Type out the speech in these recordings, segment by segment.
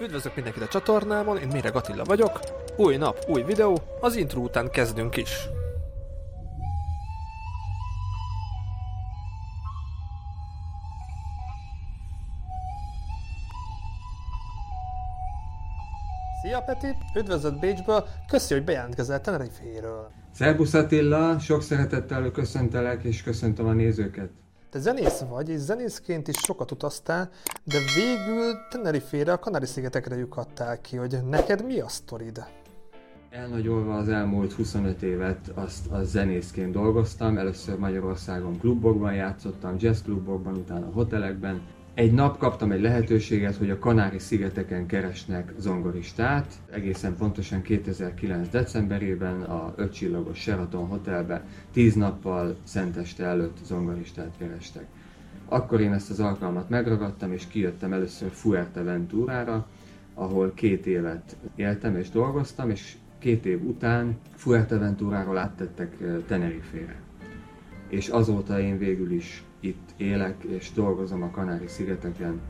Üdvözlök mindenkit a csatornámon, én Méreg Attila vagyok. Új nap, új videó, az intro után kezdünk is. Szia Peti, üdvözlött Bécsből, köszi, hogy bejelentkezel Tenerife-ről. Szerbusz Attila, sok szeretettel köszöntelek és köszöntöm a nézőket. Te zenész vagy, és zenészként is sokat utaztál, de végül Tenerife-re, a Kanári-szigetekre lyukattál ki, hogy neked mi a sztorid? Elnagyolva az elmúlt 25 évet azt a zenészként dolgoztam, először Magyarországon klubokban játszottam, jazzklubokban, utána hotelekben, egy nap kaptam egy lehetőséget, hogy a Kanári-szigeteken keresnek zongoristát. Egészen pontosan 2009. decemberében a ötcsillagos Sheraton Hotelbe 10 nappal szenteste előtt zongoristát kerestek. Akkor én ezt az alkalmat megragadtam, és kijöttem először Fuerteventurára, ahol két évet éltem és dolgoztam, és két év után Fuerteventuráról áttettek eh, Tenerife-re. És azóta én végül is itt élek és dolgozom a Kanári-szigeteken,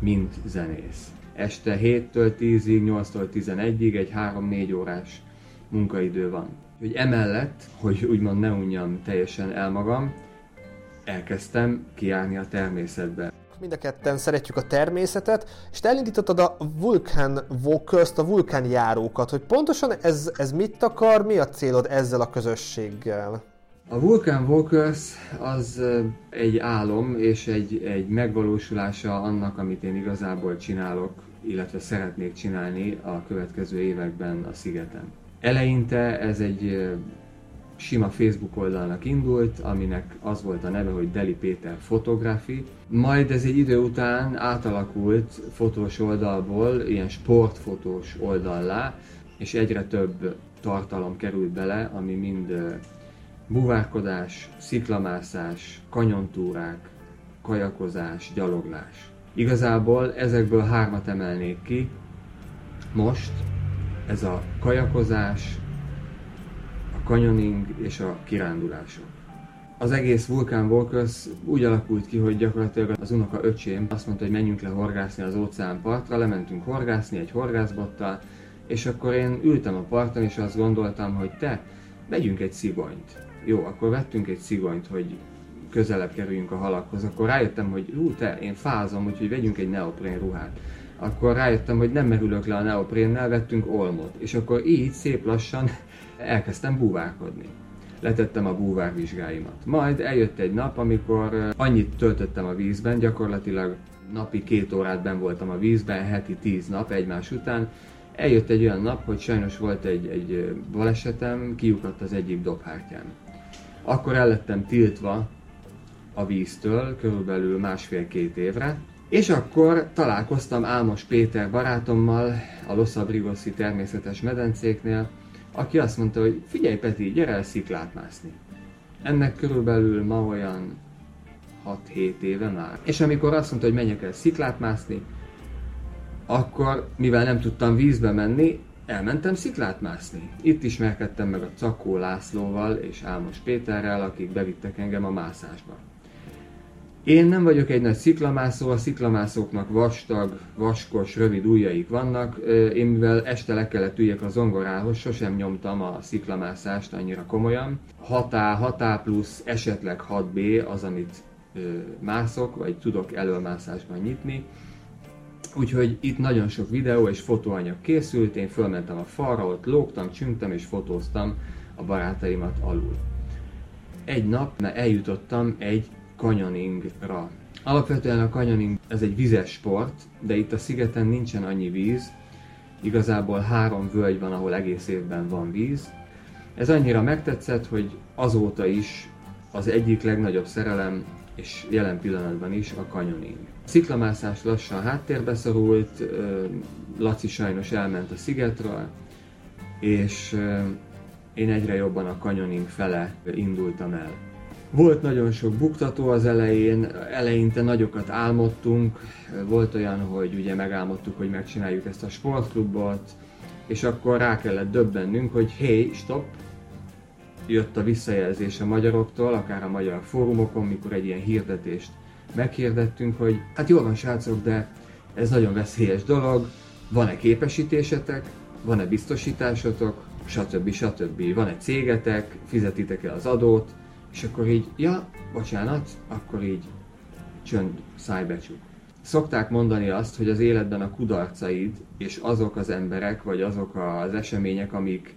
mint zenész. Este 7-től 10-ig, 8-tól 11-ig egy 3-4 órás munkaidő van. Hogy emellett, hogy úgymond ne unjam teljesen el magam, elkezdtem kiállni a természetbe. Mind a ketten szeretjük a természetet, és te elindítottad a Vulcan walkers a vulkánjárókat, hogy pontosan ez, ez mit akar, mi a célod ezzel a közösséggel? A Vulcan Walkers az egy álom és egy, egy megvalósulása annak, amit én igazából csinálok, illetve szeretnék csinálni a következő években a szigeten. Eleinte ez egy sima Facebook oldalnak indult, aminek az volt a neve, hogy Deli Péter Photography. Majd ez egy idő után átalakult fotós oldalból ilyen sportfotós oldallá, és egyre több tartalom került bele, ami mind buvárkodás, sziklamászás, kanyontúrák, kajakozás, gyaloglás. Igazából ezekből hármat emelnék ki. Most ez a kajakozás, a kanyoning és a kirándulások. Az egész Vulcan Walkers úgy alakult ki, hogy gyakorlatilag az unoka öcsém azt mondta, hogy menjünk le horgászni az óceánpartra, lementünk horgászni egy horgászbottal, és akkor én ültem a parton, és azt gondoltam, hogy te, megyünk egy szigonyt jó, akkor vettünk egy szigonyt, hogy közelebb kerüljünk a halakhoz, akkor rájöttem, hogy hú te, én fázom, úgyhogy vegyünk egy neoprén ruhát. Akkor rájöttem, hogy nem merülök le a neoprénnel, vettünk olmot. És akkor így szép lassan elkezdtem búvárkodni. Letettem a búvárvizsgáimat. Majd eljött egy nap, amikor annyit töltöttem a vízben, gyakorlatilag napi két órát ben voltam a vízben, heti tíz nap egymás után. Eljött egy olyan nap, hogy sajnos volt egy, egy balesetem, kiukadt az egyik dobhártyám akkor el lettem tiltva a víztől körülbelül másfél-két évre, és akkor találkoztam Álmos Péter barátommal a Los Abrigoszi természetes medencéknél, aki azt mondta, hogy figyelj Peti, gyere el sziklát mászni. Ennek körülbelül ma olyan 6-7 éve már. És amikor azt mondta, hogy menjek el sziklát mászni, akkor, mivel nem tudtam vízbe menni, elmentem sziklát mászni. Itt ismerkedtem meg a Cakó Lászlóval és Álmos Péterrel, akik bevittek engem a mászásba. Én nem vagyok egy nagy sziklamászó, a sziklamászóknak vastag, vaskos, rövid ujjaik vannak. Én mivel este le kellett üljek a zongorához, sosem nyomtam a sziklamászást annyira komolyan. 6A, 6A plusz, esetleg 6B az, amit mászok, vagy tudok előmászásban nyitni. Úgyhogy itt nagyon sok videó és fotóanyag készült, én fölmentem a falra, ott lógtam, csüngtem és fotóztam a barátaimat alul. Egy nap eljutottam egy canyoningra. Alapvetően a canyoning ez egy vizes sport, de itt a szigeten nincsen annyi víz. Igazából három völgy van, ahol egész évben van víz. Ez annyira megtetszett, hogy azóta is az egyik legnagyobb szerelem és jelen pillanatban is a canyoning. A sziklamászás lassan háttérbe szorult, Laci sajnos elment a szigetről, és én egyre jobban a canyoning fele indultam el. Volt nagyon sok buktató az elején, eleinte nagyokat álmodtunk, volt olyan, hogy ugye megálmodtuk, hogy megcsináljuk ezt a sportklubot, és akkor rá kellett döbbennünk, hogy hé, stop, jött a visszajelzés a magyaroktól, akár a magyar fórumokon, mikor egy ilyen hirdetést meghirdettünk, hogy hát jó van srácok, de ez nagyon veszélyes dolog, van-e képesítésetek, van-e biztosításotok, stb. stb. Van-e cégetek, fizetitek-e az adót, és akkor így, ja, bocsánat, akkor így csönd, szájbecsuk. Szokták mondani azt, hogy az életben a kudarcaid és azok az emberek, vagy azok az események, amik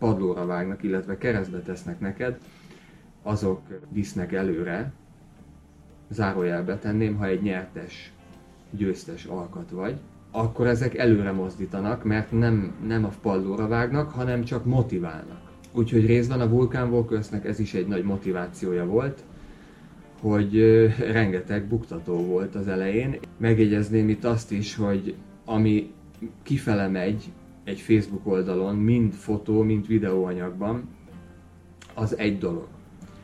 padlóra vágnak, illetve keresztbe tesznek neked, azok visznek előre. Zárójelbe tenném, ha egy nyertes, győztes alkat vagy, akkor ezek előre mozdítanak, mert nem, nem a padlóra vágnak, hanem csak motiválnak. Úgyhogy részben a Vulcan Walkersnek ez is egy nagy motivációja volt, hogy rengeteg buktató volt az elején. Megjegyezném itt azt is, hogy ami kifele megy egy Facebook oldalon, mind fotó, mind videóanyagban, az egy dolog.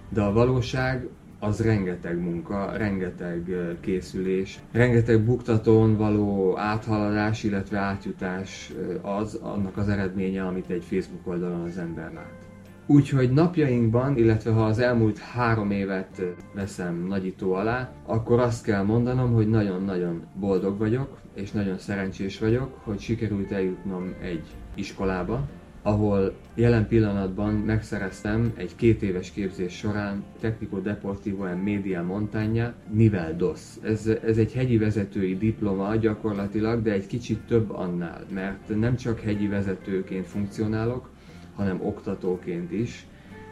De a valóság az rengeteg munka, rengeteg készülés, rengeteg buktatón való áthaladás, illetve átjutás az, annak az eredménye, amit egy Facebook oldalon az ember lát. Úgyhogy napjainkban, illetve ha az elmúlt három évet veszem nagyító alá, akkor azt kell mondanom, hogy nagyon-nagyon boldog vagyok, és nagyon szerencsés vagyok, hogy sikerült eljutnom egy iskolába, ahol jelen pillanatban megszereztem egy két éves képzés során Technico Deportivo en Media Montaña Nivel DOS. Ez, ez egy hegyi vezetői diploma gyakorlatilag, de egy kicsit több annál, mert nem csak hegyi vezetőként funkcionálok, hanem oktatóként is.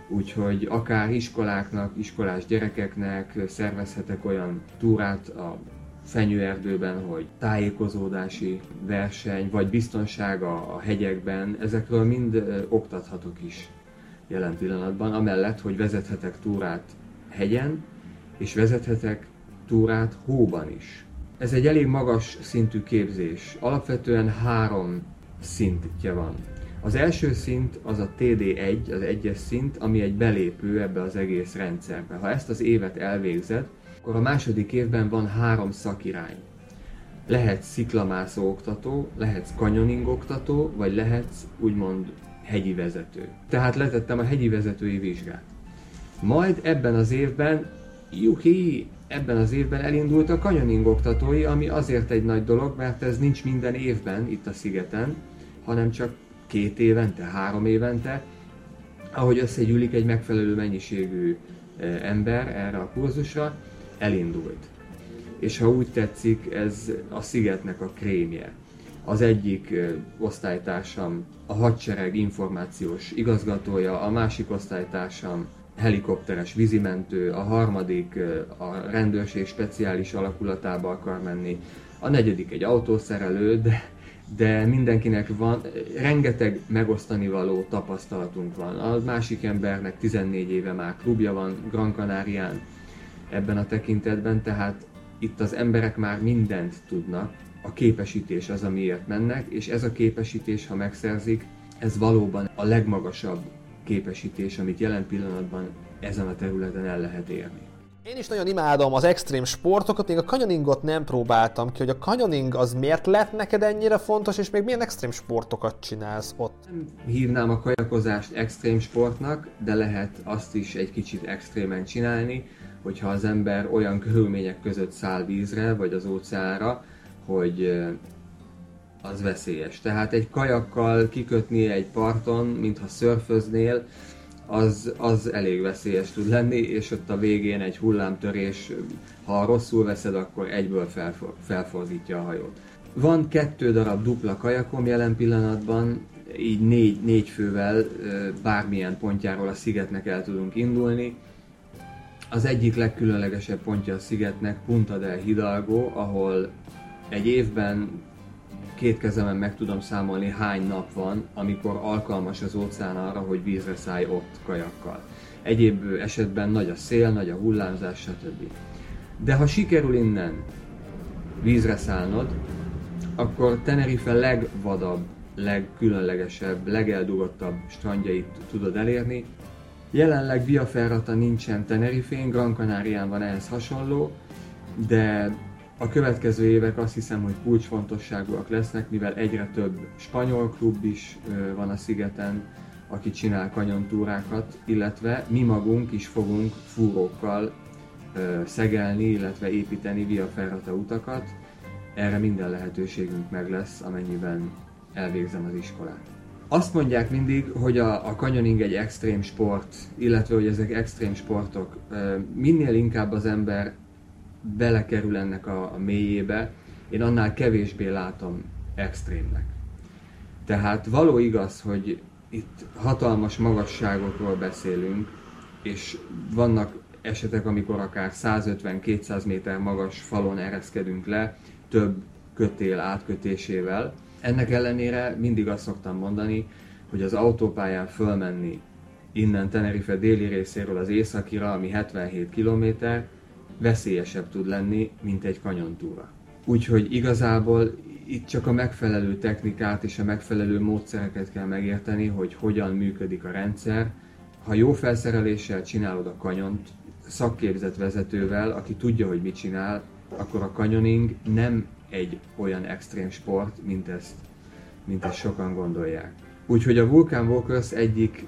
Úgyhogy akár iskoláknak, iskolás gyerekeknek szervezhetek olyan túrát a fenyőerdőben, hogy tájékozódási verseny, vagy biztonság a, hegyekben, ezekről mind oktathatok is jelen pillanatban, amellett, hogy vezethetek túrát hegyen, és vezethetek túrát hóban is. Ez egy elég magas szintű képzés. Alapvetően három szintje van. Az első szint az a TD1, az egyes szint, ami egy belépő ebbe az egész rendszerbe. Ha ezt az évet elvégzed, akkor a második évben van három szakirány. Lehetsz sziklamászó oktató, lehetsz canyoning oktató, vagy lehetsz úgymond hegyi vezető. Tehát letettem a hegyi vezetői vizsgát. Majd ebben az évben, juhi, ebben az évben elindult a canyoning oktatói, ami azért egy nagy dolog, mert ez nincs minden évben itt a szigeten, hanem csak két évente, három évente, ahogy összegyűlik egy megfelelő mennyiségű eh, ember erre a kurzusra, elindult. És ha úgy tetszik, ez a szigetnek a krémje. Az egyik eh, osztálytársam a hadsereg információs igazgatója, a másik osztálytársam helikopteres vízimentő, a harmadik eh, a rendőrség speciális alakulatába akar menni, a negyedik egy autószerelő, de de mindenkinek van, rengeteg megosztani való tapasztalatunk van. A másik embernek 14 éve már klubja van Gran Canarián ebben a tekintetben, tehát itt az emberek már mindent tudnak, a képesítés az, amiért mennek, és ez a képesítés, ha megszerzik, ez valóban a legmagasabb képesítés, amit jelen pillanatban ezen a területen el lehet érni. Én is nagyon imádom az extrém sportokat, még a canyoningot nem próbáltam ki, hogy a canyoning az miért lett neked ennyire fontos, és még milyen extrém sportokat csinálsz ott? Nem hívnám a kajakozást extrém sportnak, de lehet azt is egy kicsit extrémen csinálni, hogyha az ember olyan körülmények között száll vízre, vagy az óceánra, hogy az veszélyes. Tehát egy kajakkal kikötni egy parton, mintha szörföznél, az, az elég veszélyes tud lenni, és ott a végén egy hullámtörés, ha rosszul veszed, akkor egyből felfor, felfordítja a hajót. Van kettő darab dupla kajakom jelen pillanatban, így négy, négy fővel bármilyen pontjáról a szigetnek el tudunk indulni. Az egyik legkülönlegesebb pontja a szigetnek Punta del Hidalgo, ahol egy évben két kezemen meg tudom számolni hány nap van, amikor alkalmas az óceán arra, hogy vízre szállj ott kajakkal. Egyéb esetben nagy a szél, nagy a hullámzás, stb. De ha sikerül innen vízre szállnod, akkor Tenerife legvadabb, legkülönlegesebb, legeldugottabb strandjait tudod elérni. Jelenleg Via Ferrata nincsen Tenerifén, Gran Canarián van ehhez hasonló, de a következő évek azt hiszem, hogy kulcsfontosságúak lesznek, mivel egyre több spanyol klub is van a szigeten, aki csinál kanyontúrákat, illetve mi magunk is fogunk fúrókkal szegelni, illetve építeni via ferrata utakat. erre minden lehetőségünk meg lesz, amennyiben elvégzem az iskolát. Azt mondják mindig, hogy a, a canyoning egy extrém sport, illetve hogy ezek extrém sportok. Minél inkább az ember belekerül ennek a, a mélyébe, én annál kevésbé látom extrémnek. Tehát való igaz, hogy itt hatalmas magasságokról beszélünk, és vannak esetek, amikor akár 150-200 méter magas falon ereszkedünk le, több kötél átkötésével. Ennek ellenére mindig azt szoktam mondani, hogy az autópályán fölmenni innen Tenerife déli részéről az északira, ami 77 km, veszélyesebb tud lenni, mint egy kanyontúra. Úgyhogy igazából itt csak a megfelelő technikát és a megfelelő módszereket kell megérteni, hogy hogyan működik a rendszer. Ha jó felszereléssel csinálod a kanyont, szakképzett vezetővel, aki tudja, hogy mit csinál, akkor a canyoning nem egy olyan extrém sport, mint ezt, mint ezt sokan gondolják. Úgyhogy a Vulcan Walkers egyik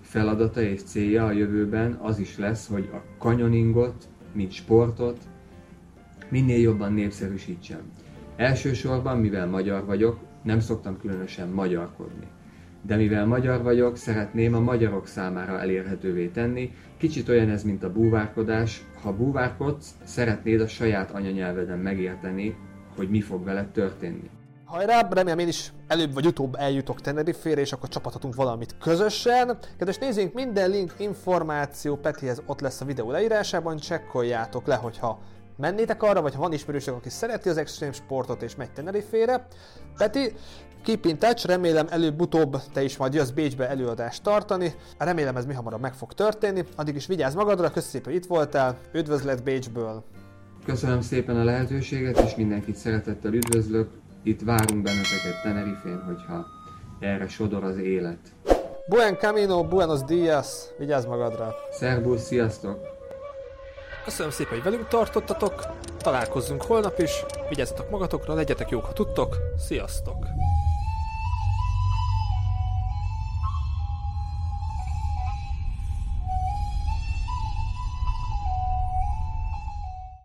feladata és célja a jövőben az is lesz, hogy a canyoningot, mint sportot minél jobban népszerűsítsem. Elsősorban, mivel magyar vagyok, nem szoktam különösen magyarkodni. De mivel magyar vagyok, szeretném a magyarok számára elérhetővé tenni. Kicsit olyan ez, mint a búvárkodás. Ha búvárkodsz, szeretnéd a saját anyanyelveden megérteni, hogy mi fog veled történni. Hajrá, remélem én is előbb vagy utóbb eljutok Tenerife-re, és akkor csapathatunk valamit közösen. Kedves nézzünk, minden link, információ Petihez ott lesz a videó leírásában, csekkoljátok le, hogyha mennétek arra, vagy ha van ismerősök, aki szereti az extrém sportot és megy Tenerife-re. Peti, keep in touch, remélem előbb-utóbb te is majd jössz Bécsbe előadást tartani. Remélem ez mi hamarabb meg fog történni. Addig is vigyázz magadra, köszönöm szépen, hogy itt voltál. Üdvözlet Bécsből! Köszönöm szépen a lehetőséget, és mindenkit szeretettel üdvözlök. Itt várunk benneteket Tenerifén, hogyha erre sodor az élet. Buen camino, buenos dias, vigyázz magadra! Szerbusz, sziasztok! Köszönöm szépen, hogy velünk tartottatok, találkozzunk holnap is, vigyázzatok magatokra, legyetek jók, ha tudtok, sziasztok!